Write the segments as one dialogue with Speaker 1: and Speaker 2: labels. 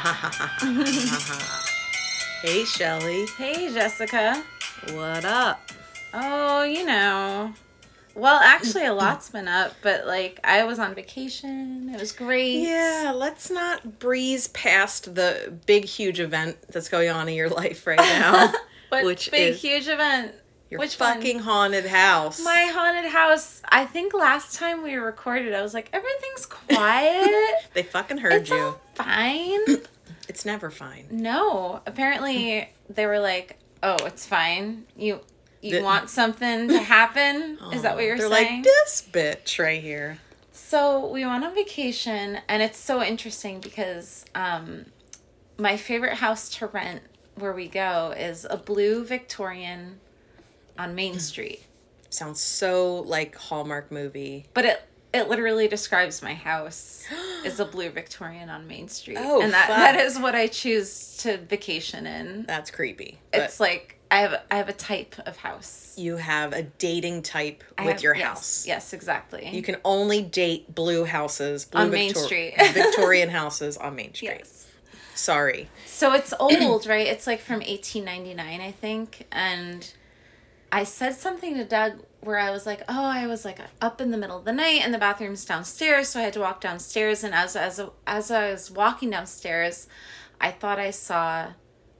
Speaker 1: hey, Chelly.
Speaker 2: Hey, Jessica.
Speaker 1: What up?
Speaker 2: Oh, you know. Well, actually, a lot's been up, but like I was on vacation. It was great.
Speaker 1: Yeah, let's not breeze past the big, huge event that's going on in your life right now,
Speaker 2: What
Speaker 1: which
Speaker 2: big,
Speaker 1: is
Speaker 2: huge event?
Speaker 1: your
Speaker 2: Which one?
Speaker 1: fucking haunted house.
Speaker 2: My haunted house. I think last time we recorded, I was like, everything's quiet.
Speaker 1: they fucking heard
Speaker 2: it's
Speaker 1: you.
Speaker 2: all fine.
Speaker 1: It's never fine.
Speaker 2: No, apparently they were like, "Oh, it's fine. You you
Speaker 1: The-
Speaker 2: want something to happen? Is that what you're saying?
Speaker 1: They're like this bitch right here.
Speaker 2: So we went on vacation, and it's so interesting because um, my favorite house to rent where we go is a blue Victorian on Main Street.
Speaker 1: Sounds so like Hallmark movie.
Speaker 2: But it it literally describes my house is a blue Victorian on Main Street,
Speaker 1: Oh,
Speaker 2: and that
Speaker 1: fuck.
Speaker 2: that is what I choose to vacation in.
Speaker 1: That's creepy.
Speaker 2: It's like I have I have a type of house
Speaker 1: you have a dating type
Speaker 2: I
Speaker 1: with
Speaker 2: have-
Speaker 1: your
Speaker 2: yes,
Speaker 1: house.
Speaker 2: Yes, exactly.
Speaker 1: You can only date blue houses, blue
Speaker 2: On Main Street.
Speaker 1: Victorian houses on Main Street.
Speaker 2: yes.
Speaker 1: Sorry.
Speaker 2: So it's old, right? It's like from 1899, I think. And I said something to Doug where I was like, "Oh, I was like up in the middle of the night, and the bathroom's downstairs, so I had to walk downstairs." And as as as I was walking downstairs, I thought I saw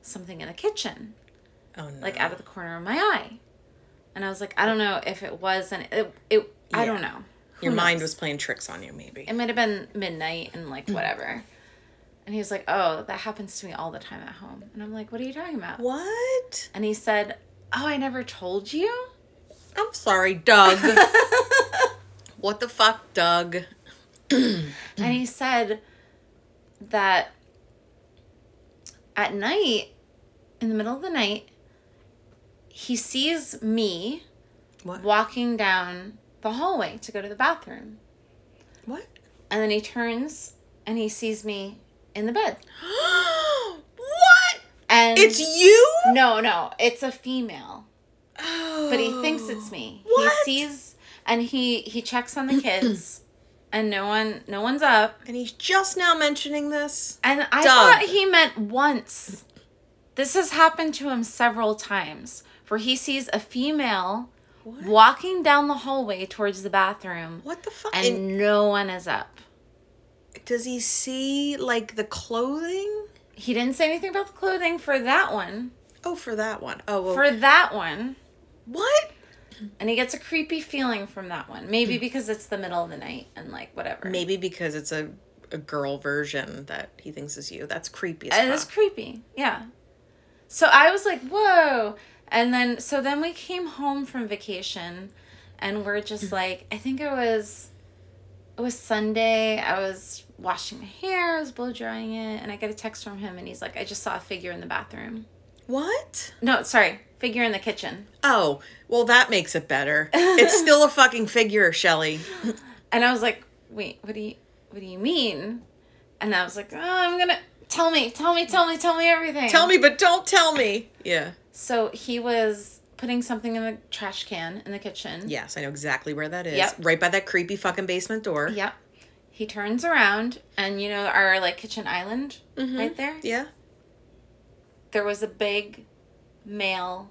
Speaker 2: something in the kitchen,
Speaker 1: Oh no.
Speaker 2: like out of the corner of my eye. And I was like, I don't know if it was, and it, it I don't know. Who
Speaker 1: your mind was playing tricks on you, maybe.
Speaker 2: It might have been midnight and like mm. whatever. And he was like, "Oh, that happens to me all the time at home." And I'm like, "What are you talking about?"
Speaker 1: What?
Speaker 2: And he said, "Oh, I never told you."
Speaker 1: I'm sorry, Doug. what the fuck, Doug?
Speaker 2: And he said that at night, in the middle of the night, he sees me
Speaker 1: What?
Speaker 2: walking down the hallway to go to the bathroom.
Speaker 1: What?
Speaker 2: And then he turns and he sees me in the bed.
Speaker 1: what?
Speaker 2: And
Speaker 1: It's you?
Speaker 2: no, no, it's a female. But he thinks
Speaker 1: Oh.
Speaker 2: it's me.
Speaker 1: What?
Speaker 2: He sees and he he checks on the kids and no one no one's up.
Speaker 1: And he's just now mentioning this.
Speaker 2: And I
Speaker 1: Doug.
Speaker 2: thought he meant once. This has happened to him several times where he sees a female
Speaker 1: What?
Speaker 2: walking down the hallway towards the bathroom
Speaker 1: What the fuck?
Speaker 2: and
Speaker 1: And
Speaker 2: no one is up.
Speaker 1: does he see like the clothing?
Speaker 2: He didn't say anything about the clothing for that one.
Speaker 1: Oh, for that one. Oh, well,
Speaker 2: For that one.
Speaker 1: What?
Speaker 2: And he gets a creepy feeling from that one. Maybe hmm. because it's the middle of the night and like whatever.
Speaker 1: Maybe because it's a a girl version that he thinks is you. That's creepy as uh,
Speaker 2: It is
Speaker 1: fuck.
Speaker 2: creepy. Yeah. So I was like, whoa. And then, so then we came home from vacation and we're just hmm. like, I think it was, it was Sunday. I was washing my hair, I was blow drying it, and I get a text from him and he's like, I just saw a figure in the bathroom.
Speaker 1: What?
Speaker 2: No, sorry, figure in the kitchen.
Speaker 1: Oh, well, that makes it better. It's still a fucking figure, Chelly.
Speaker 2: And I was like, wait, what do you, what do you mean? And I was like, oh, I'm gonna, tell me, tell me, tell me, tell me everything.
Speaker 1: Tell me, but don't tell me. Yeah.
Speaker 2: So he was putting something in the trash can in the kitchen.
Speaker 1: Yes, I know exactly where that is.
Speaker 2: Yep.
Speaker 1: Right by that creepy fucking basement door.
Speaker 2: Yep. He turns around, and you know our like kitchen island
Speaker 1: Mhm.
Speaker 2: right there.
Speaker 1: Yeah.
Speaker 2: There was a big male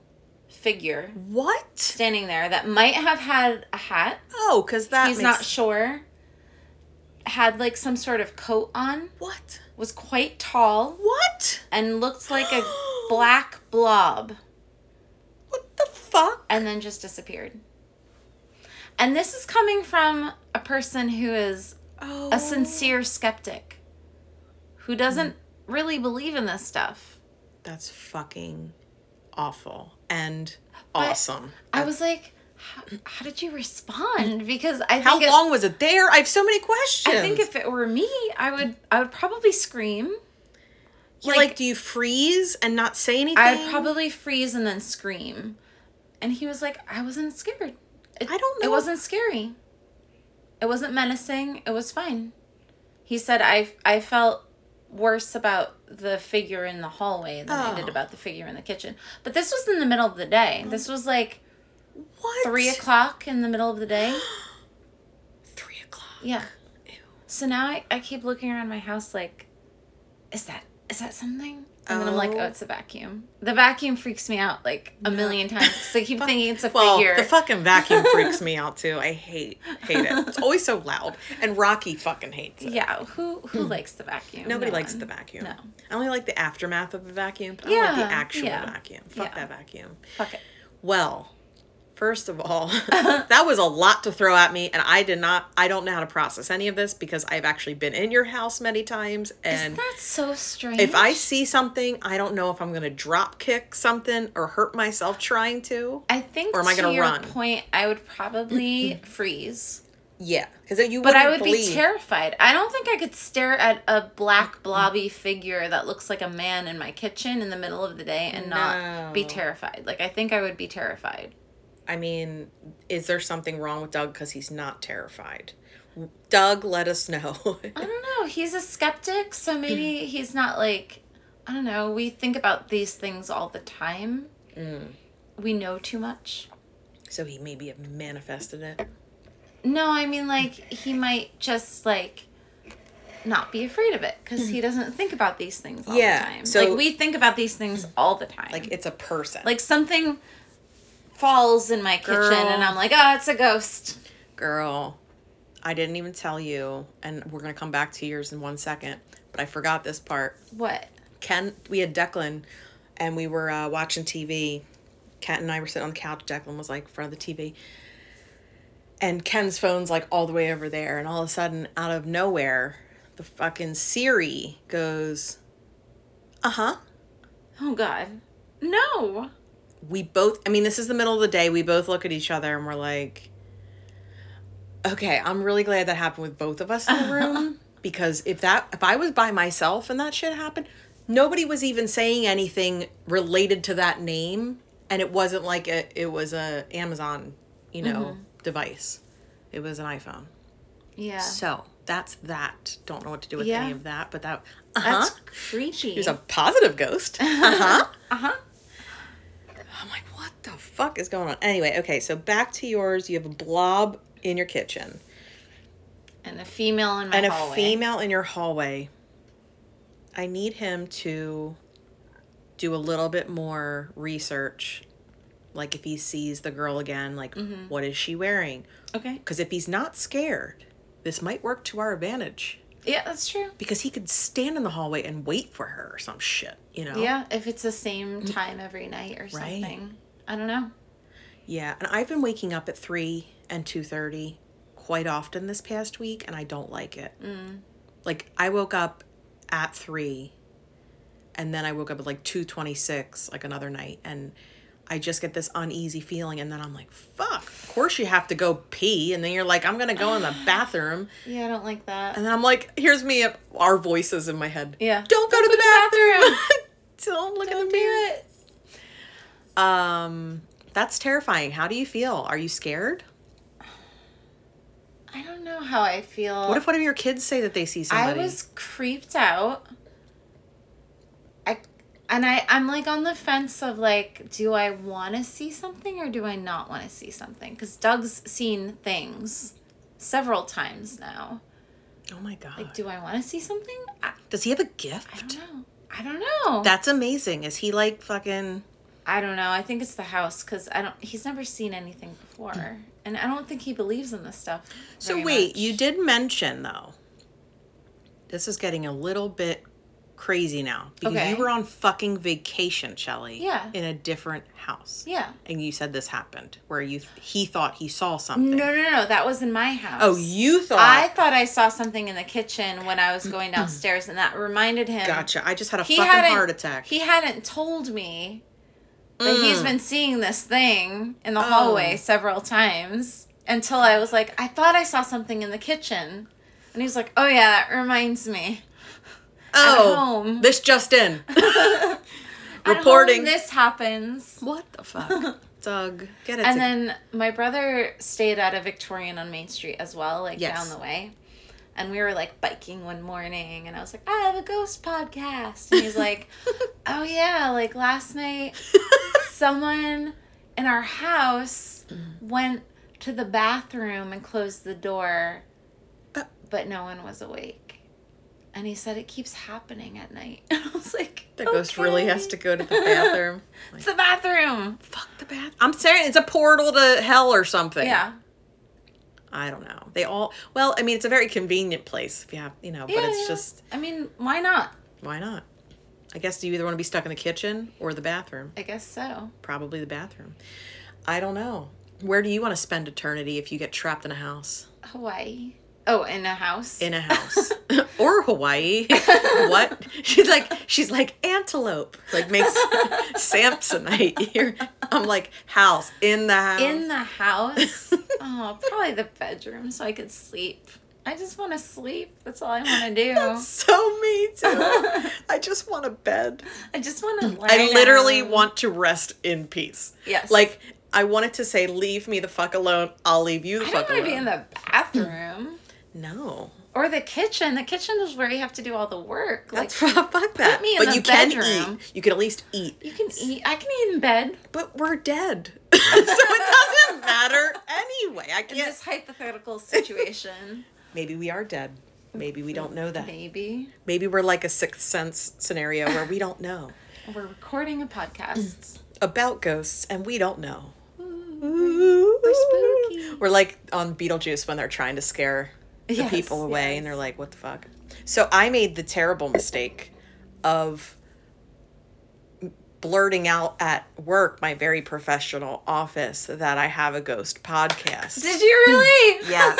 Speaker 2: figure
Speaker 1: What?
Speaker 2: standing there that might have had a hat.
Speaker 1: Oh, because that
Speaker 2: He's
Speaker 1: makes...
Speaker 2: not sure. Had like some sort of coat on.
Speaker 1: What?
Speaker 2: Was quite tall
Speaker 1: What?
Speaker 2: and looked like a black blob,
Speaker 1: What the fuck?
Speaker 2: and then just disappeared. And this is coming from a person who is
Speaker 1: Oh.
Speaker 2: a sincere skeptic who doesn't really believe in this stuff.
Speaker 1: That's fucking awful and
Speaker 2: But
Speaker 1: awesome.
Speaker 2: I was like, how, how did you respond? Because I
Speaker 1: How
Speaker 2: it-
Speaker 1: long was it there? I have so many questions.
Speaker 2: I think if it were me, I would I would probably scream.
Speaker 1: like,
Speaker 2: like-
Speaker 1: do you freeze and not say anything?
Speaker 2: I would probably freeze and then scream. And he was like, I wasn't scared. It,
Speaker 1: I don't know.
Speaker 2: It wasn't scary. It wasn't menacing. It was fine. He said I I felt worse about the figure in the hallway than I did
Speaker 1: Oh.
Speaker 2: about the figure in the kitchen. But this was in the middle of the day. This was like
Speaker 1: what
Speaker 2: three o'clock in the middle of the day.
Speaker 1: Three o'clock.
Speaker 2: Yeah.
Speaker 1: Ew.
Speaker 2: So now I, I keep looking around my house like, is that is that something? And then I'm like,
Speaker 1: Oh.
Speaker 2: oh, it's a vacuum. The vacuum freaks me out like a million times because I keep thinking it's a
Speaker 1: Well,
Speaker 2: figure.
Speaker 1: the fucking vacuum freaks me out too. I hate hate it. It's always so loud, and Rocky fucking hates it.
Speaker 2: yeah, who who hmm. likes the vacuum?
Speaker 1: Nobody
Speaker 2: No
Speaker 1: likes
Speaker 2: one.
Speaker 1: the vacuum.
Speaker 2: No.
Speaker 1: I only like the aftermath of the vacuum, but I don't like the actual
Speaker 2: yeah,
Speaker 1: vacuum. Fuck
Speaker 2: yeah.
Speaker 1: that vacuum.
Speaker 2: Fuck it.
Speaker 1: Well, first of all, that was a lot to throw at me, and I did not. I don't know how to process any of this because I've actually been in your house many times, and
Speaker 2: Isn't that so strange?
Speaker 1: if I see something, I don't know if I'm gonna drop kick something or hurt myself trying to.
Speaker 2: I think
Speaker 1: or am I
Speaker 2: to
Speaker 1: gonna
Speaker 2: your
Speaker 1: run?
Speaker 2: point, I would probably freeze.
Speaker 1: Yeah, because you.
Speaker 2: But I would be terrified. I don't think I could stare at a black blobby figure that looks like a man in my kitchen in the middle of the day and not be terrified. Like I think I would be terrified.
Speaker 1: I mean, is there something wrong with Doug because he's not terrified? Doug, let us know.
Speaker 2: I don't know. He's a skeptic, so maybe he's not like I don't know. We think about these things all the time.
Speaker 1: Mm.
Speaker 2: We know too much.
Speaker 1: so he maybe have manifested it.
Speaker 2: No, I mean like he might just like not be afraid of it because he doesn't think about these things all
Speaker 1: Yeah,
Speaker 2: the time.
Speaker 1: so-
Speaker 2: like we think about these things all the time.
Speaker 1: Like it's a person.
Speaker 2: like something falls in my kitchen
Speaker 1: Girl.
Speaker 2: and I'm like, oh, it's a ghost.
Speaker 1: girl, I didn't even tell you, and we're gonna come back to yours in one second. But I forgot this part.
Speaker 2: What?
Speaker 1: Ken, we had Declan, and we were uh, watching TV. Kat and I were sitting on the couch. Declan was like in front of the TV, and Ken's phone's like all the way over there. And all of a sudden, out of nowhere, the fucking Siri goes, "Uh huh."
Speaker 2: Oh God, no.
Speaker 1: We both i mean this is the middle of the day. We both look at each other and we're like okay i'm really glad that happened with both of us in the room because if that if i was by myself and that shit happened nobody was even saying anything related to that name. And it wasn't like a it was a amazon you know device. It was an iphone.
Speaker 2: Yeah,
Speaker 1: so that's that. Don't know what to do with
Speaker 2: Yeah.
Speaker 1: any of that but that uh-huh.
Speaker 2: that's creepy.
Speaker 1: he was a positive ghost. Uh-huh.
Speaker 2: Uh huh.
Speaker 1: I'm like, what the fuck is going on? Anyway, okay, so back to yours. You have a blob in your kitchen
Speaker 2: And a female in my
Speaker 1: and a female in your hallway. I need him to do a little bit more research. Like if he sees the girl again, like
Speaker 2: Mm-hmm.
Speaker 1: what is she wearing?
Speaker 2: Okay.
Speaker 1: Because if he's not scared, this might work to our advantage.
Speaker 2: Yeah, that's true.
Speaker 1: Because he could stand in the hallway and wait for her or some shit, you know?
Speaker 2: Yeah, if it's the same time every night or
Speaker 1: something. Right.
Speaker 2: I don't know.
Speaker 1: Yeah, and I've been waking up at three and two thirty quite often this past week, and I don't like it.
Speaker 2: Mm.
Speaker 1: Like I woke up at three, and then I woke up at like two twenty six, like another night, and I just get this uneasy feeling, and then I'm like, "Fuck!" Of course you have to go pee, and then you're like, "I'm gonna go in the bathroom,"
Speaker 2: Yeah, I don't like that.
Speaker 1: and then I'm like, "Here's me, our voices in my head."
Speaker 2: Yeah.
Speaker 1: Don't go to the bathroom. don't look
Speaker 2: Don't
Speaker 1: in the
Speaker 2: do
Speaker 1: mirror.
Speaker 2: it.
Speaker 1: Um, that's terrifying. How do you feel? Are you scared?
Speaker 2: I don't know how I feel.
Speaker 1: What if one of your kids say that they see somebody?
Speaker 2: I was creeped out. I and I I'm like on the fence of like do I want to see something or do I not want to see something? Cuz Doug's seen things several times now.
Speaker 1: oh my god.
Speaker 2: Like do I want to see something? I,
Speaker 1: Does he have a gift?
Speaker 2: don't know. I don't know.
Speaker 1: That's amazing. Is he like fucking
Speaker 2: I don't know. I think it's the house cuz I don't he's never seen anything before. And I don't think he believes in this stuff.
Speaker 1: So wait,
Speaker 2: much.
Speaker 1: you did mention though. This is getting a little bit crazy now because
Speaker 2: Okay.
Speaker 1: you were on fucking vacation, Chelly.
Speaker 2: Yeah.
Speaker 1: In a different house.
Speaker 2: Yeah.
Speaker 1: And you said this happened where you he thought he saw something.
Speaker 2: No, no, no. That was in my house.
Speaker 1: Oh, you thought.
Speaker 2: I thought I saw something in the kitchen when I was going downstairs, and that reminded him.
Speaker 1: gotcha. I just had a fucking heart attack.
Speaker 2: He hadn't told me But he's mm. been seeing this thing in the hallway oh. several times until I was like, I thought I saw something in the kitchen. And he's like, Oh yeah, that reminds me.
Speaker 1: Oh, this just in. Reporting.
Speaker 2: this happens.
Speaker 1: what the fuck? Doug, get it.
Speaker 2: And
Speaker 1: to-
Speaker 2: then my brother stayed at a Victorian on Main Street as well, like
Speaker 1: Yes.
Speaker 2: down the way. And we were like biking one morning, and I was like, I have a ghost podcast. And he's like, Oh, yeah, like last night, someone in our house went to the bathroom and closed the door,
Speaker 1: Uh.
Speaker 2: but no one was awake. And he said it keeps happening at night. And I was like,
Speaker 1: the ghost really has to go to the bathroom.
Speaker 2: It's the bathroom.
Speaker 1: Fuck the bath. I'm saying it's a portal to hell or something.
Speaker 2: Yeah.
Speaker 1: I don't know. They all. Well, I mean, it's a very convenient place if you have, you know. But
Speaker 2: Yeah,
Speaker 1: it's
Speaker 2: yeah.
Speaker 1: just
Speaker 2: I mean, why not?
Speaker 1: why not? I guess do you either want to be stuck in the kitchen or the bathroom?
Speaker 2: I guess so.
Speaker 1: Probably the bathroom. I don't know. Where do you want to spend eternity if you get trapped in a house?
Speaker 2: Hawaii. Oh, in a house.
Speaker 1: In a house or Hawaii? what? She's like she's like antelope. Like makes Samsonite here. I'm like house in the house.
Speaker 2: in the house. oh, probably the bedroom so I could sleep. I just want to sleep. That's all I want to do.
Speaker 1: That's so me too. I just want a bed.
Speaker 2: I just want to.
Speaker 1: I literally want to rest in peace.
Speaker 2: Yes.
Speaker 1: Like I wanted to say, leave me the fuck alone. I'll leave you the
Speaker 2: I
Speaker 1: fuck
Speaker 2: don't want to be in the bathroom. Or the kitchen. The kitchen is where you have to do all the work. Like
Speaker 1: That's fuck that.
Speaker 2: me in
Speaker 1: but
Speaker 2: the
Speaker 1: you can eat. You can at least eat.
Speaker 2: you can eat. I can eat in bed.
Speaker 1: But we're dead. so it doesn't matter anyway. I
Speaker 2: In
Speaker 1: can't
Speaker 2: this hypothetical situation,
Speaker 1: Maybe we are dead. Maybe we don't know that.
Speaker 2: maybe
Speaker 1: Maybe we're like a sixth sense scenario where we don't know
Speaker 2: we're recording a podcast.
Speaker 1: about ghosts and we don't know.
Speaker 2: We're spooky.
Speaker 1: We're like on Beetlejuice when they're trying to scare the
Speaker 2: Yes,
Speaker 1: people away and they're like, what the fuck? So I made the terrible mistake of blurting out at work, my very professional office, that I have a ghost podcast.
Speaker 2: Did you really?
Speaker 1: Yes.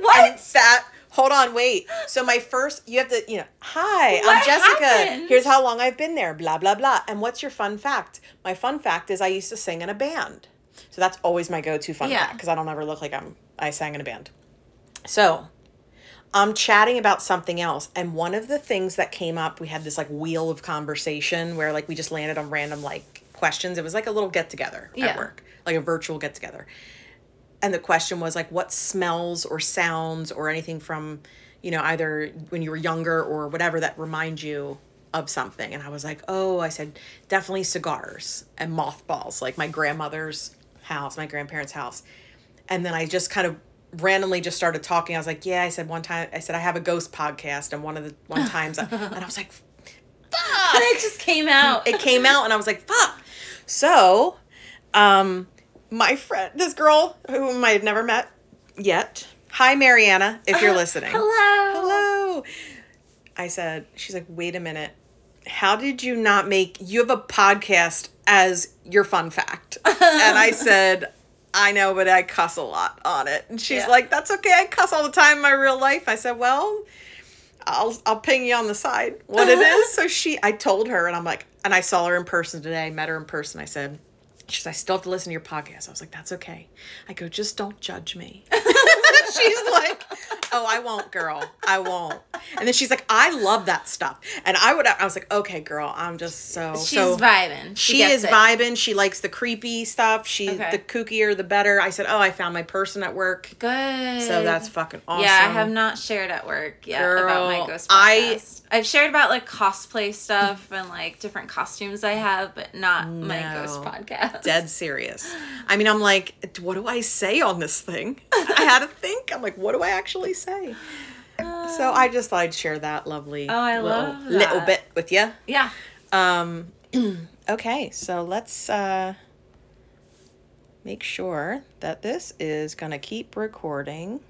Speaker 2: what?
Speaker 1: And that hold on, wait. So my first you have to, you know, hi, I'm
Speaker 2: What
Speaker 1: Jessica.
Speaker 2: happened?
Speaker 1: Here's how long I've been there, blah blah blah. And what's your fun fact? My fun fact is I used to sing in a band. So that's always my go-to fun
Speaker 2: Yeah.
Speaker 1: fact because I don't ever look like I'm I sang in a band. So I'm chatting about something else, and one of the things that came up, we had this like wheel of conversation where like we just landed on random like questions. It was like a little get together at work, like a virtual get together. And the question was like, what smells or sounds or anything from, you know, either when you were younger or whatever that remind you of something. And I was like, oh, I said definitely cigars and mothballs, like my grandmother's house, my grandparents' house. And then I just kind of randomly just started talking. I was like, yeah, I said one time, I said I have a ghost podcast, and one of the one times, and I was like, fuck, And
Speaker 2: it just came out.
Speaker 1: it came out, and I was like, fuck. So, um, my friend, this girl whom I had never met yet. Hi, Mariana, if you're listening.
Speaker 2: Hello.
Speaker 1: Hello. I said, she's like, wait a minute. How did you not make, you have a podcast as your fun fact? and I said, I know, but I cuss a lot on it. And she's
Speaker 2: Yeah.
Speaker 1: like, that's okay. I cuss all the time in my real life. I said, well, I'll, I'll ping you on the side what it is. so she, I told her, and I'm like, and I saw her in person today. I met her in person. I said, she's, I still have to listen to your podcast. I was like, that's okay. I go, just don't judge me. she's like, "Oh, I won't, girl. I won't." And then she's like, "I love that stuff." And I would, I was like, "Okay, girl. I'm just so
Speaker 2: She's
Speaker 1: so."
Speaker 2: vibing.
Speaker 1: She,
Speaker 2: gets
Speaker 1: is
Speaker 2: it.
Speaker 1: vibing. She likes the creepy stuff. She
Speaker 2: Okay.
Speaker 1: the kookier the better. I said, "Oh, I found my person at work."
Speaker 2: Good.
Speaker 1: So that's fucking awesome.
Speaker 2: Yeah, I have not shared at work yet about my ghost podcast. I, I've shared about like cosplay stuff and like different costumes I have, but not my ghost podcast.
Speaker 1: dead serious. I mean, I'm like, what do I say on this thing? I had to think. I'm like, what do I actually say? So I just thought I'd share that lovely
Speaker 2: Oh, I
Speaker 1: little,
Speaker 2: love
Speaker 1: little bit with you.
Speaker 2: Yeah.
Speaker 1: Um, okay, so let's uh, make sure that this is gonna keep recording.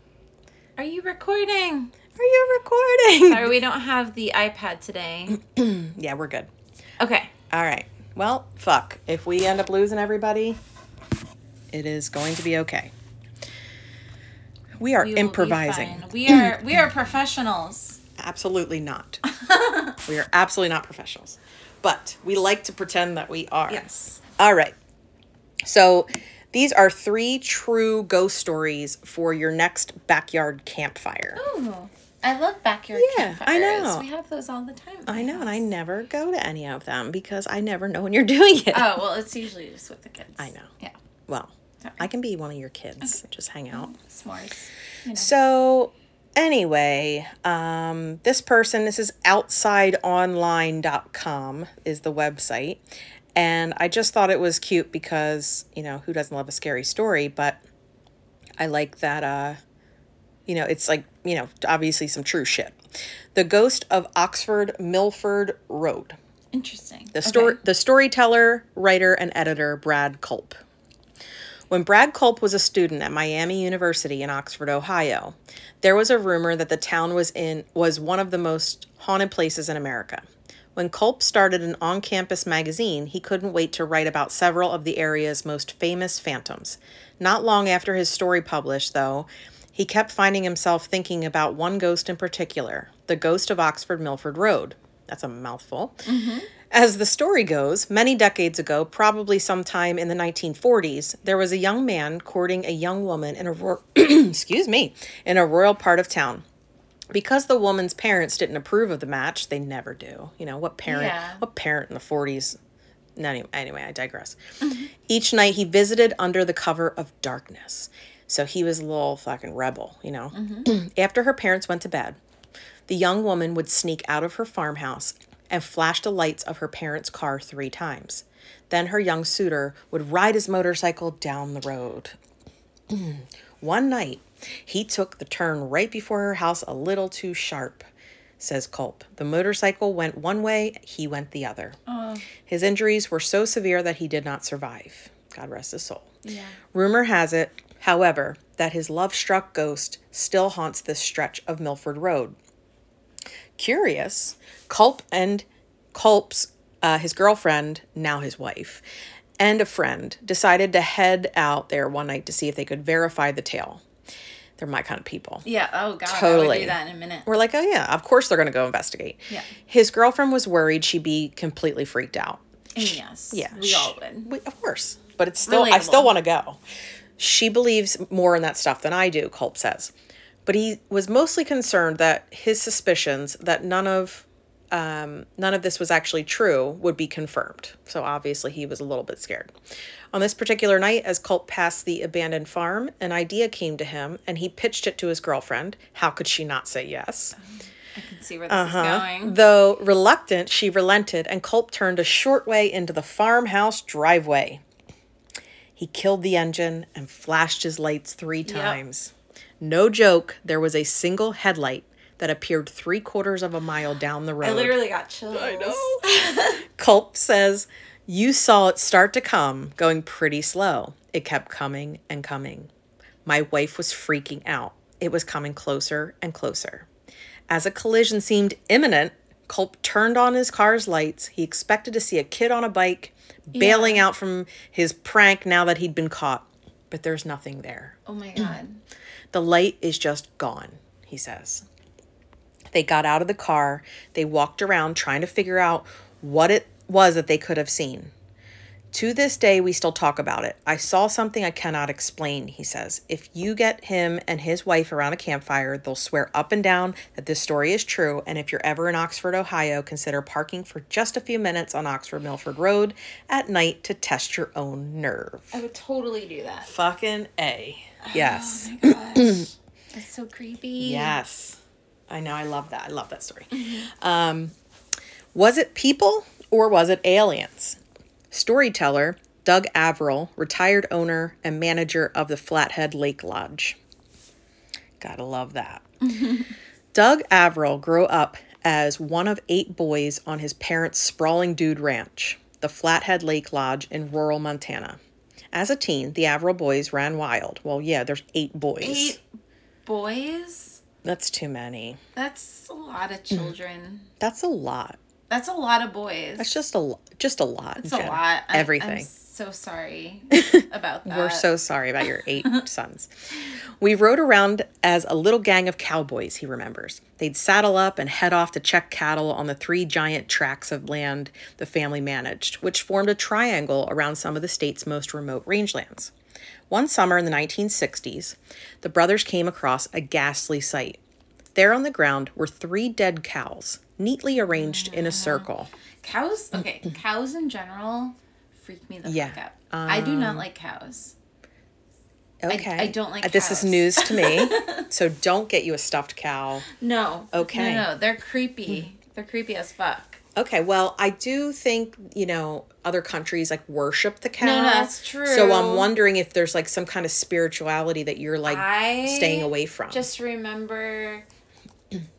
Speaker 2: Are you recording?
Speaker 1: Are you recording?
Speaker 2: Sorry, we don't have the iPad today.
Speaker 1: yeah, we're good.
Speaker 2: Okay.
Speaker 1: All right. Well, fuck. If we end up losing everybody, it is going to be okay. We are
Speaker 2: We
Speaker 1: improvising.
Speaker 2: We are we are professionals.
Speaker 1: Absolutely not. we are absolutely not professionals. But we like to pretend that we are.
Speaker 2: Yes.
Speaker 1: All right. So these are three true ghost stories for your next backyard campfire.
Speaker 2: Oh, I love backyard
Speaker 1: Yeah,
Speaker 2: campfires.
Speaker 1: I know.
Speaker 2: We have those all the time.
Speaker 1: I know, and I never go to any of them because I never know when you're doing it.
Speaker 2: Oh well, it's usually just with the kids.
Speaker 1: I know.
Speaker 2: Yeah,
Speaker 1: well,
Speaker 2: Sorry.
Speaker 1: I can be one of your kids. Just hang out.
Speaker 2: s'mores. You know.
Speaker 1: So anyway, um, this person, this is outsideonline.com is the website. And I just thought it was cute because, you know, who doesn't love a scary story? But I like that, uh, you know, it's like, you know, obviously some true shit. The Ghost of Oxford Milford Road.
Speaker 2: Interesting.
Speaker 1: The story,
Speaker 2: Okay.
Speaker 1: the storyteller, writer, and editor Brad Culp. When Brad Culp was a student at Miami University in Oxford, Ohio, there was a rumor that the town was in was one of the most haunted places in America. When Culp started an on-campus magazine, he couldn't wait to write about several of the area's most famous phantoms. Not long after his story published, though, he kept finding himself thinking about one ghost in particular, the ghost of Oxford Milford Road. That's a mouthful. Mm-hmm. As the story goes, many decades ago, probably sometime in the 1940s, there was a young man courting a young woman in a ro- excuse me, in a royal part of town. Because the woman's parents didn't approve of the match, they never do. You know, what parent
Speaker 2: Yeah.
Speaker 1: what parent in the 40s no, anyway, anyway, I digress. Mm-hmm. Each night he visited under the cover of darkness. So he was a little fucking rebel, you know. Mm-hmm. After her parents went to bed, the young woman would sneak out of her farmhouse and flash the lights of her parents' car three times. Then her young suitor would ride his motorcycle down the road. One night, he took the turn right before her house a little too sharp, says Culp. The motorcycle went one way, he went the other.
Speaker 2: Oh,
Speaker 1: His injuries were so severe that he did not survive. God rest his soul.
Speaker 2: yeah.
Speaker 1: Rumor has it, however, that his love struck ghost still haunts this stretch of Milford Road. Curious, Culp and Culp's, uh, his girlfriend, now his wife, and a friend decided to head out there one night to see if they could verify the tale. They're my kind of people.
Speaker 2: Yeah. Oh God.
Speaker 1: Totally.
Speaker 2: do that in a minute.
Speaker 1: We're like, oh yeah, of course they're going to go investigate.
Speaker 2: Yeah.
Speaker 1: His girlfriend was worried she'd be completely freaked out.
Speaker 2: And yes.
Speaker 1: Yeah,
Speaker 2: We
Speaker 1: sh-
Speaker 2: all would.
Speaker 1: we- of course, but it's still I still want to go. She believes more in that stuff than I do, Culp says. But he was mostly concerned that his suspicions that none of um, none of this was actually true would be confirmed. So obviously he was a little bit scared. On this particular night, as Culp passed the abandoned farm, an idea came to him and he pitched it to his girlfriend. How could she not say yes?
Speaker 2: I can see where this is going.
Speaker 1: Though reluctant, she relented, and Culp turned a short way into the farmhouse driveway. He killed the engine and flashed his lights three times. No joke, there was a single headlight that appeared three quarters of a mile down the road.
Speaker 2: I literally got chills. I know.
Speaker 1: Culp says, You saw it start to come, going pretty slow. It kept coming and coming. My wife was freaking out. It was coming closer and closer. As a collision seemed imminent, Culp turned on his car's lights. He expected to see a kid on a bike bailing out from his prank now that he'd been caught. But there's nothing there.
Speaker 2: Oh my God.
Speaker 1: The light is just gone, he says. They got out of the car. They walked around trying to figure out what it was that they could have seen. To this day, we still talk about it. I saw something I cannot explain, he says. If you get him and his wife around a campfire, they'll swear up and down that this story is true. And if you're ever in Oxford, Ohio, consider parking for just a few minutes on Oxford Milford Road at night to test your own nerve.
Speaker 2: I would totally do that.
Speaker 1: Fucking A. Yes.
Speaker 2: Oh my gosh. That's so creepy.
Speaker 1: Yes. I know. I love that. I love that story. Um, was it people or was it aliens? Storyteller Doug Averill, retired owner and manager of the Flathead Lake Lodge. Gotta love that. Doug Averill grew up as one of eight boys on his parents' sprawling dude ranch, the Flathead Lake Lodge in rural Montana. As a teen, the Averill boys ran wild. Well, yeah, there's eight boys.
Speaker 2: Eight boys?
Speaker 1: That's too many.
Speaker 2: That's a lot of children.
Speaker 1: That's a lot.
Speaker 2: That's a lot of boys.
Speaker 1: That's just a just a lot.
Speaker 2: It's a lot. I'm
Speaker 1: Everything.
Speaker 2: so sorry about that.
Speaker 1: We're so sorry about your eight sons. We rode around as a little gang of cowboys, he remembers. They'd saddle up and head off to check cattle on the three giant tracts of land the family managed, which formed a triangle around some of the state's most remote rangelands. One summer in the 1960s, the brothers came across a ghastly sight. There on the ground were three dead cows, neatly arranged in a circle.
Speaker 2: Cows, okay, cows in general freak me the
Speaker 1: Yeah,
Speaker 2: fuck out. I do not like cows.
Speaker 1: Okay.
Speaker 2: I don't like
Speaker 1: Uh, This is news to me. so don't get you a stuffed cow.
Speaker 2: No.
Speaker 1: Okay.
Speaker 2: No, no, they're creepy. They're creepy as fuck.
Speaker 1: Okay, well, I do think, you know, other countries like worship the cow.
Speaker 2: No, no, that's true. So.
Speaker 1: I'm wondering if there's like some kind of spirituality that you're like
Speaker 2: I
Speaker 1: staying away from.
Speaker 2: Just remember.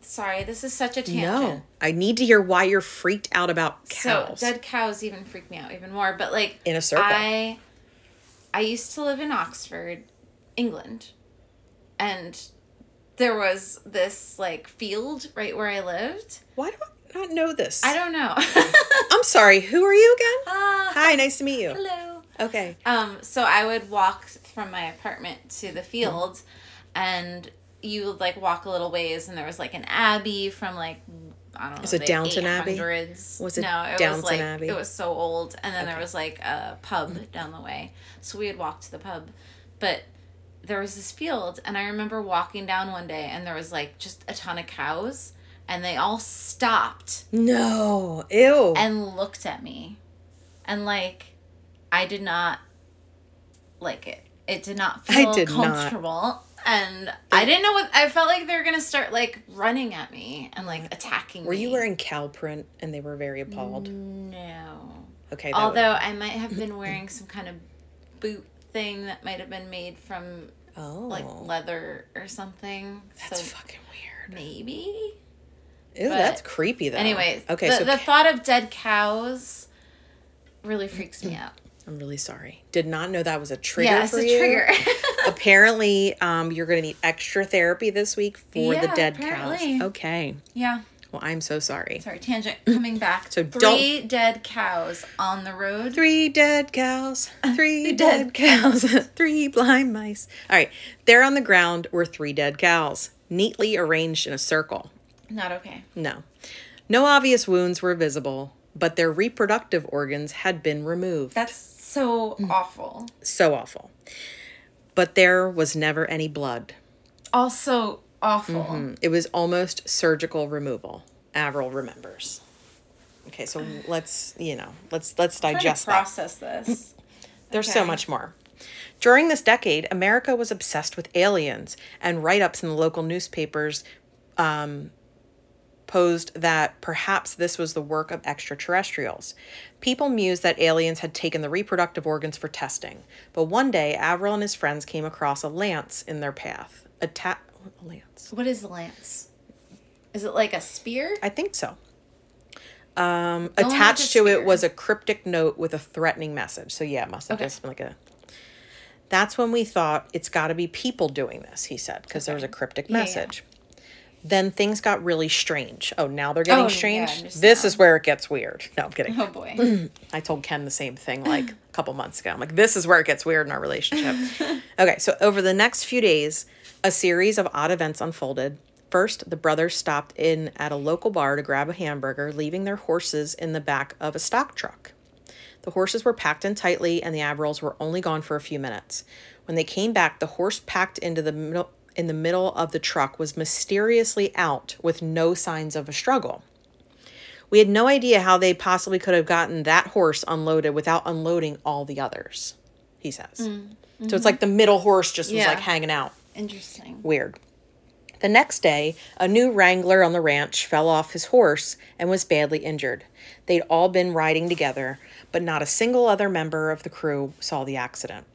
Speaker 2: Sorry, this is such a tangent.
Speaker 1: no. I need to hear why you're freaked out about cows.
Speaker 2: So dead cows even freak me out even more. But like
Speaker 1: In a circle.
Speaker 2: I I used to live in Oxford, England, and there was this like field right where I lived.
Speaker 1: why do I not know this?
Speaker 2: I don't know.
Speaker 1: I'm sorry. Who are you again?
Speaker 2: Ah,
Speaker 1: Hi, nice to meet you.
Speaker 2: hello.
Speaker 1: Okay.
Speaker 2: Um, so I would walk from my apartment to the field, and you would like walk a little ways, and there was like an abbey from like I don't know.
Speaker 1: Is it Downton Abbey?
Speaker 2: 800s.
Speaker 1: Was it
Speaker 2: no? It
Speaker 1: Downton
Speaker 2: was like
Speaker 1: Abbey?
Speaker 2: it was so old, and then there was like a pub mm. down the way, so we would walk to the pub, but there was this field, and I remember walking down one day, and there was like just a ton of cows, and they all stopped
Speaker 1: No. Ew.
Speaker 2: and looked at me and like i did not like it it did not
Speaker 1: I
Speaker 2: feel
Speaker 1: comfortable. not.
Speaker 2: And i didn't know what i felt like they were gonna start like running at me and like attacking me.
Speaker 1: were
Speaker 2: me
Speaker 1: you wearing cow print and they were very appalled?
Speaker 2: no
Speaker 1: Okay. that would-
Speaker 2: although i might have been wearing some kind of boot thing that might have been made from
Speaker 1: oh.
Speaker 2: like leather or something
Speaker 1: That's
Speaker 2: so
Speaker 1: fucking weird.
Speaker 2: maybe
Speaker 1: Ew,
Speaker 2: but-
Speaker 1: that's creepy though.
Speaker 2: anyways
Speaker 1: Okay,
Speaker 2: the,
Speaker 1: so
Speaker 2: the thought of dead cows really freaks me out
Speaker 1: I'm really sorry. Did not know that was a trigger
Speaker 2: yeah it's
Speaker 1: for
Speaker 2: a
Speaker 1: you.
Speaker 2: trigger
Speaker 1: Apparently, um, you're going to need extra therapy this week for the dead
Speaker 2: apparently.
Speaker 1: cows. Okay.
Speaker 2: yeah
Speaker 1: Well, I'm so sorry.
Speaker 2: Sorry, tangent coming back.
Speaker 1: So
Speaker 2: 3 dead cows on the road.
Speaker 1: Three dead cows. Three
Speaker 2: dead
Speaker 1: dead cows. three blind mice. All right. There on the ground were three dead cows, neatly arranged in a circle.
Speaker 2: Not okay.
Speaker 1: No. No obvious wounds were visible, but their reproductive organs had been removed.
Speaker 2: That's so awful.
Speaker 1: so awful. But there was never any blood.
Speaker 2: Also awful.
Speaker 1: Mm, It was almost surgical removal. Averill remembers. Okay, so let's, you know, let's let's digest that.
Speaker 2: process this.
Speaker 1: There's so much more. During this decade, America was obsessed with aliens, and write-ups in the local newspapers um, posed that perhaps this was the work of extraterrestrials. People mused that aliens had taken the reproductive organs for testing, but one day Averill and his friends came across a lance in their path. A ta- a lance.
Speaker 2: What is a lance? Is it like a spear?
Speaker 1: I think so. Um, attached to it was a cryptic note with a threatening message. So yeah, it must have
Speaker 2: Okay.
Speaker 1: just been like a. That's when we thought it's got to be people doing this. He said because there was a cryptic
Speaker 2: Yeah, yeah.
Speaker 1: Then things got really strange. Oh, now they're getting
Speaker 2: Oh, yeah,
Speaker 1: strange.
Speaker 2: I'm
Speaker 1: this is where it gets weird. No, I'm kidding.
Speaker 2: Oh boy.
Speaker 1: I told Ken the same thing like a couple months ago. I'm like, this is where it gets weird in our relationship. okay, so over the next few days, a series of odd events unfolded. First, the brothers stopped in at a local bar to grab a hamburger, leaving their horses in the back of a stock truck. The horses were packed in tightly, and the Averills were only gone for a few minutes. When they came back, the horse packed into the middle in the middle of the truck was mysteriously out with no signs of a struggle. We had no idea how they possibly could have gotten that horse unloaded without unloading all the others, he says. Mm, so it's mm-hmm. like the middle horse just was like hanging out.
Speaker 2: Interesting.
Speaker 1: Weird. The next day, a new wrangler on the ranch fell off his horse and was badly injured. They'd all been riding together, but not a single other member of the crew saw the accident.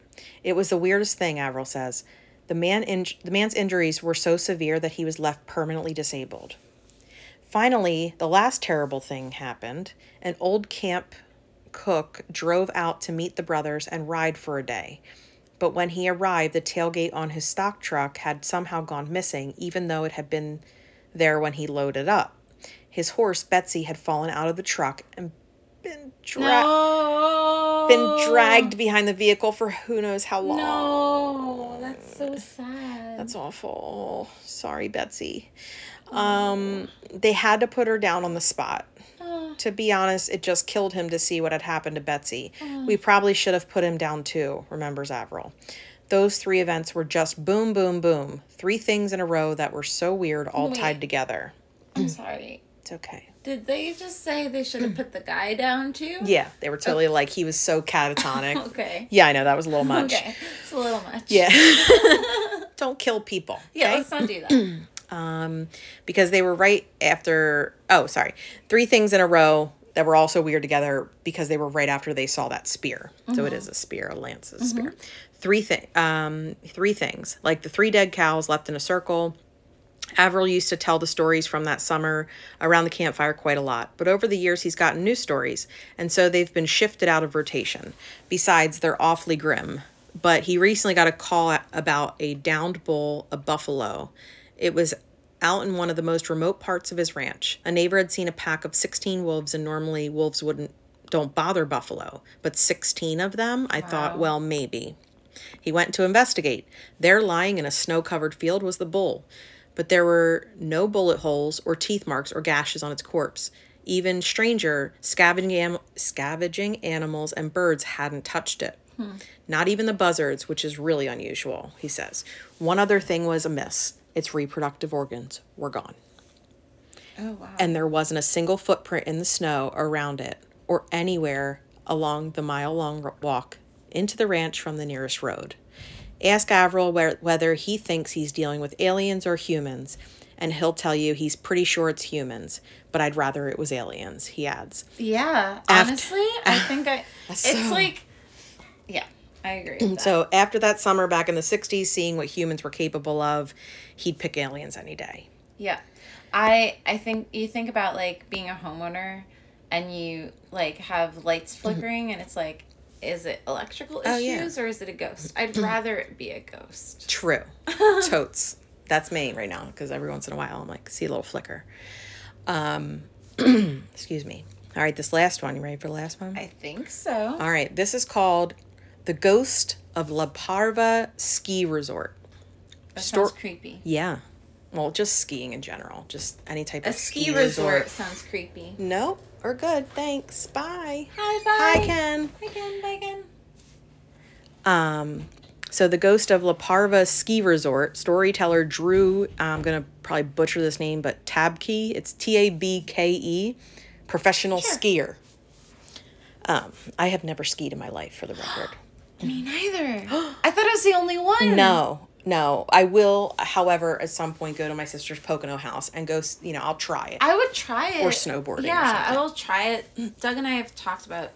Speaker 1: It was the weirdest thing, Averill says. The man in- the man's injuries were so severe that he was left permanently disabled. Finally, the last terrible thing happened. An old camp cook drove out to meet the brothers and ride for a day. But when he arrived, the tailgate on his stock truck had somehow gone missing, even though it had been there when he loaded up. His horse, Betsy, had fallen out of the truck and been, dra-
Speaker 2: No.
Speaker 1: been dragged behind the vehicle for who knows how long.
Speaker 2: No, that's so sad.
Speaker 1: That's awful. Sorry, Betsy. Um, they had to put her down on the spot.
Speaker 2: Oh,
Speaker 1: To be honest, it just killed him to see what had happened to Betsy. We probably should have put him down too, remembers Averill. Those three events were just boom, boom, boom. Three things in a row that were so weird, all
Speaker 2: Wait.
Speaker 1: tied together.
Speaker 2: I'm sorry.
Speaker 1: It's okay.
Speaker 2: Did they just say they should have put the guy down too?
Speaker 1: Yeah, they were totally like, he was so catatonic.
Speaker 2: Okay.
Speaker 1: Yeah, I know, that was a little much.
Speaker 2: Okay. It's a little much.
Speaker 1: Yeah. Don't kill people.
Speaker 2: Yeah,
Speaker 1: okay?
Speaker 2: let's not do that.
Speaker 1: um, because they were right after. Oh, sorry, three things in a row that were also weird together because they were right after they saw that spear. So it is a spear, a lance is a spear. Three thing, um, three things like the three dead cows left in a circle. Averill used to tell the stories from that summer around the campfire quite a lot, but over the years he's gotten new stories, and so they've been shifted out of rotation. Besides, they're awfully grim. But he recently got a call about a downed bull, a buffalo. It was out in one of the most remote parts of his ranch. A neighbor had seen a pack of 16 wolves, and normally wolves wouldn't don't bother buffalo, but 16 of them, I thought, well, maybe. He went to investigate. There, lying in a snow covered field, was the bull. But there were no bullet holes or teeth marks or gashes on its corpse. Even stranger, scavenging, am- scavenging animals and birds hadn't touched it. Not even the buzzards, which is really unusual, he says. One other thing was amiss its reproductive organs were gone.
Speaker 2: Oh wow.
Speaker 1: And there wasn't a single footprint in the snow around it or anywhere along the mile long walk into the ranch from the nearest road. Ask Averill where, whether he thinks he's dealing with aliens or humans, and he'll tell you he's pretty sure it's humans, but I'd rather it was aliens, he adds.
Speaker 2: yeah.
Speaker 1: Aft-
Speaker 2: honestly, I think I. It's
Speaker 1: so-
Speaker 2: like. Yeah, I agree.
Speaker 1: So after that summer back in the 60s, seeing what humans were capable of, he'd pick aliens any day.
Speaker 2: Yeah. I I think you think about like being a homeowner and you like have lights mm-hmm. flickering and it's like is it electrical
Speaker 1: Oh, yeah.
Speaker 2: issues or is it a ghost? I'd rather it be a ghost.
Speaker 1: True. Totes. That's me right now because every once in a while I'm like, see a little flicker. Um, excuse me. All right, this last one. You ready for the last one?
Speaker 2: I think so.
Speaker 1: All right, this is called The Ghost of La Parva Ski Resort.
Speaker 2: That
Speaker 1: Stor-
Speaker 2: sounds creepy.
Speaker 1: Yeah. Well, just skiing in general, just any type
Speaker 2: A
Speaker 1: of
Speaker 2: ski resort sounds creepy.
Speaker 1: Nope. We're good. Thanks. Bye.
Speaker 2: Hi, bye.
Speaker 1: Hi, Ken.
Speaker 2: Hi, Ken. Bye, Ken.
Speaker 1: Um, so the ghost of La Parva Ski Resort storyteller Drew. I'm gonna probably butcher this name, but Tabke. It's T A B K E, professional
Speaker 2: Sure.
Speaker 1: skier. Um, I have never skied in my life, for the record.
Speaker 2: Me neither. I thought I was the only one.
Speaker 1: No, no. I will, however, at some point go to my sister's Pocono house and go. You know, I'll try it.
Speaker 2: I would try it.
Speaker 1: Or snowboarding or
Speaker 2: Yeah, I will try it. Doug and I have talked about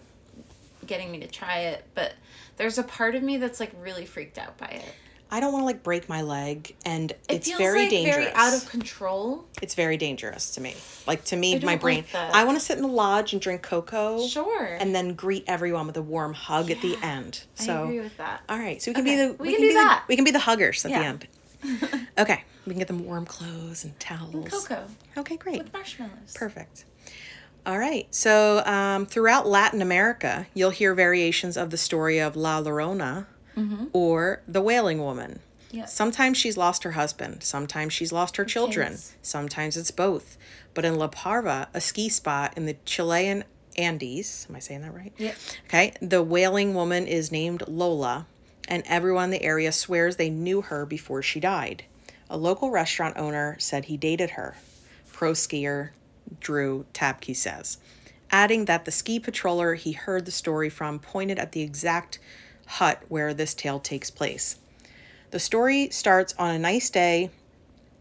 Speaker 2: getting me to try it, but there's a part of me that's like really freaked out by it.
Speaker 1: I don't want to like break my leg, and
Speaker 2: It
Speaker 1: it's very
Speaker 2: like
Speaker 1: dangerous.
Speaker 2: very out of control.
Speaker 1: it's very dangerous to me. Like to me, my brain.
Speaker 2: like that.
Speaker 1: I want to sit in the lodge and drink cocoa.
Speaker 2: Sure.
Speaker 1: and then greet everyone with a warm hug at the end. So,
Speaker 2: I agree with that.
Speaker 1: all right, so we can
Speaker 2: Okay,
Speaker 1: be the
Speaker 2: we can do
Speaker 1: be the-
Speaker 2: that.
Speaker 1: we can be the huggers at
Speaker 2: Yeah.
Speaker 1: the end. okay, we can get them warm clothes and towels.
Speaker 2: Cocoa
Speaker 1: Okay, great,
Speaker 2: with marshmallows.
Speaker 1: perfect. All right, so um, throughout Latin America, you'll hear variations of the story of La Llorona Mm-hmm. or the Wailing Woman.
Speaker 2: Yep.
Speaker 1: Sometimes she's lost her husband. Sometimes she's lost her children.
Speaker 2: kids.
Speaker 1: Sometimes it's both. But in La Parva, a ski spot in the Chilean Andes, am I saying that right?
Speaker 2: Yep.
Speaker 1: Okay. The wailing woman is named Lola, and everyone in the area swears they knew her before she died. A local restaurant owner said he dated her. Pro skier Drew Tabke says, adding that the ski patroller he heard the story from pointed at the exact hut where this tale takes place. The story starts on a nice day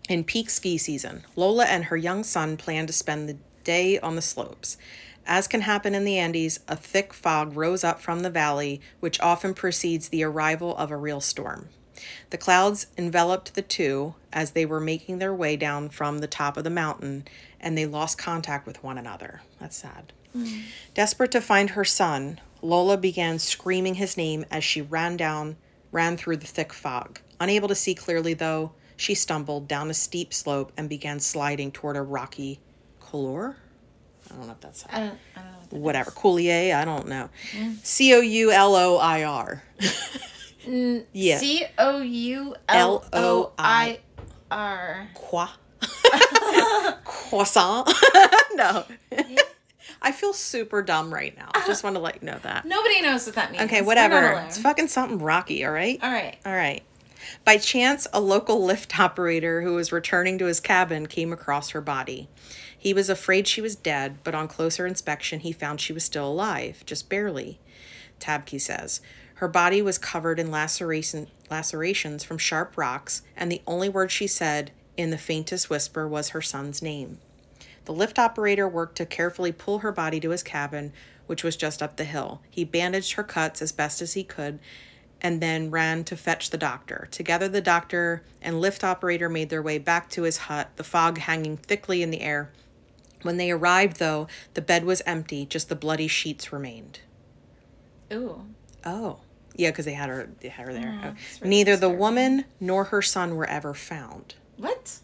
Speaker 1: in peak ski season. Lola and her young son plan to spend the day on the slopes. As can happen in the Andes, a thick fog rose up from the valley, which often precedes the arrival of a real storm. The clouds enveloped the two as they were making their way down from the top of the mountain, and they lost contact with one another. That's sad. Desperate to find her son, Lola began screaming his name as she ran down, ran through the thick fog. Unable to see clearly, though, she stumbled down a steep slope and began sliding toward a rocky couloir. I don't know if that's how.
Speaker 2: I don't. I don't know. What that
Speaker 1: Whatever. Coulier, I don't know. Mm. C O U L O I R. Yeah.
Speaker 2: C O U L O I R.
Speaker 1: Quoi? Croissant? no. I feel super dumb right now. Uh-huh. Just want to let you know that.
Speaker 2: Nobody knows what that means.
Speaker 1: Okay, whatever. It's fucking something rocky, all right?
Speaker 2: All right.
Speaker 1: All right. By chance, a local lift operator who was returning to his cabin came across her body. He was afraid she was dead, but on closer inspection, he found she was still alive, just barely. Tabke says. Her body was covered in laceration, lacerations from sharp rocks, and the only word she said, in the faintest whisper, was her son's name. The lift operator worked to carefully pull her body to his cabin, which was just up the hill. He bandaged her cuts as best as he could and then ran to fetch the doctor. Together, the doctor and lift operator made their way back to his hut, the fog hanging thickly in the air. When they arrived, though, the bed was empty, just the bloody sheets remained.
Speaker 2: Ooh.
Speaker 1: Oh. Yeah, because they had her they had her there.
Speaker 2: Oh,
Speaker 1: Oh.
Speaker 2: Uh, really
Speaker 1: Neither the woman nor her son were ever found.
Speaker 2: What?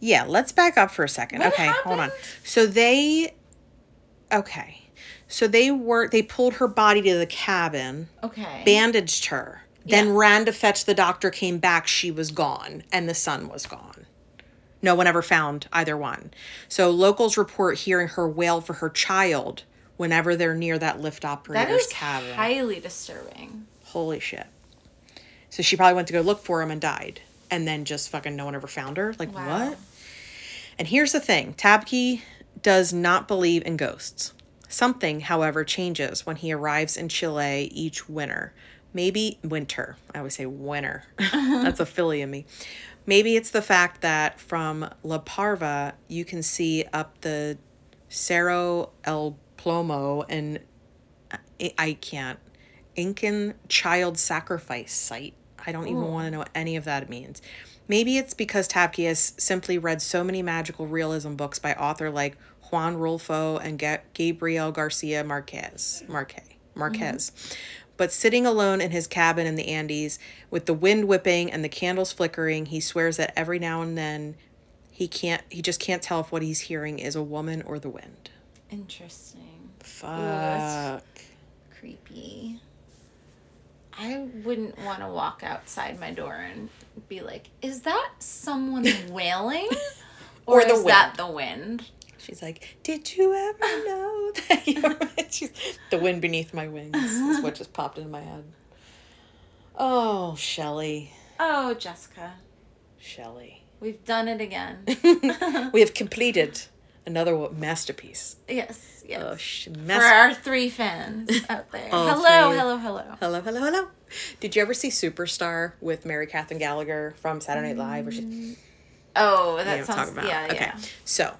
Speaker 1: Yeah, let's back up for a second.
Speaker 2: What
Speaker 1: okay, hold on. So they okay. So they were they pulled her body to the cabin,
Speaker 2: Okay.
Speaker 1: bandaged her, then
Speaker 2: Yeah.
Speaker 1: ran to fetch the doctor, came back, she was gone, and the son was gone. No one ever found either one. So locals report hearing her wail for her child whenever they're near that lift
Speaker 2: that
Speaker 1: operator's
Speaker 2: is
Speaker 1: cabin.
Speaker 2: highly disturbing.
Speaker 1: Holy shit. So she probably went to go look for him and died. And then just fucking no one ever found her? Like,
Speaker 2: Wow.
Speaker 1: what? And here's the thing Tabke does not believe in ghosts. Something, however, changes when he arrives in Chile each winter. Maybe winter. I always say winter. That's a Philly in me. Maybe it's the fact that from La Parva you can see up the Cerro El Plomo and I, I can't. Incan child sacrifice site. I don't even oh. want to know what any of that means. Maybe it's because Tapke has simply read so many magical realism books by author like Juan Rulfo and Ga- Gabriel Garcia Marquez. Marquez. Marquez. Mm-hmm. But sitting alone in his cabin in the Andes, with the wind whipping and the candles flickering, he swears that every now and then he can't he just can't tell if what he's hearing is a woman or the wind.
Speaker 2: Interesting.
Speaker 1: Fuck.
Speaker 2: that's- Creepy. I wouldn't want to walk outside my door and be like, "Is that someone wailing,
Speaker 1: Or
Speaker 2: or, is that the wind?"
Speaker 1: She's like, Did you ever know that you the wind beneath my wings is what just popped into my head. Oh, Chelly.
Speaker 2: Oh, Jessica,
Speaker 1: Chelly.
Speaker 2: we've done it again.
Speaker 1: we have completed another masterpiece.
Speaker 2: yes, yes.
Speaker 1: Oh, sh-
Speaker 2: For our three fans out there. Hello, hello, hello.
Speaker 1: Hello, hello, hello. Did you ever see Superstar with Mary Catherine Gallagher from Saturday Night Live? Or she,
Speaker 2: Oh,
Speaker 1: you know
Speaker 2: that sounds.
Speaker 1: talking about.
Speaker 2: Yeah,
Speaker 1: okay.
Speaker 2: yeah.
Speaker 1: So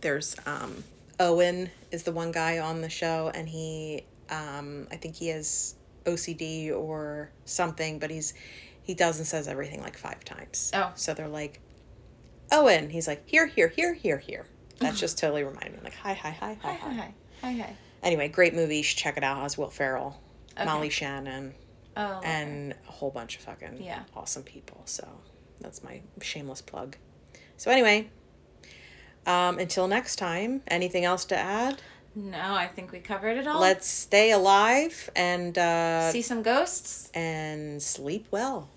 Speaker 1: there's um Owen is the one guy on the show and he um I think he has OCD or something, but he's he does and says everything like five times.
Speaker 2: Oh.
Speaker 1: So they're like Owen, he's like here, here, here, here, here. That's just totally reminding me. Like hi, hi, hi,
Speaker 2: hi, Hi,
Speaker 1: hi,
Speaker 2: hi. hi, hi.
Speaker 1: Anyway, great movie. You should check it out. It has Will Ferrell,
Speaker 2: Okay.
Speaker 1: Molly Shannon,
Speaker 2: Oh, okay.
Speaker 1: and a whole bunch of fucking
Speaker 2: Yeah.
Speaker 1: awesome people. So that's my shameless plug. So anyway, um, until next time, anything else to add?
Speaker 2: no, I think we covered it all.
Speaker 1: Let's stay alive and uh,
Speaker 2: see some ghosts.
Speaker 1: and sleep well.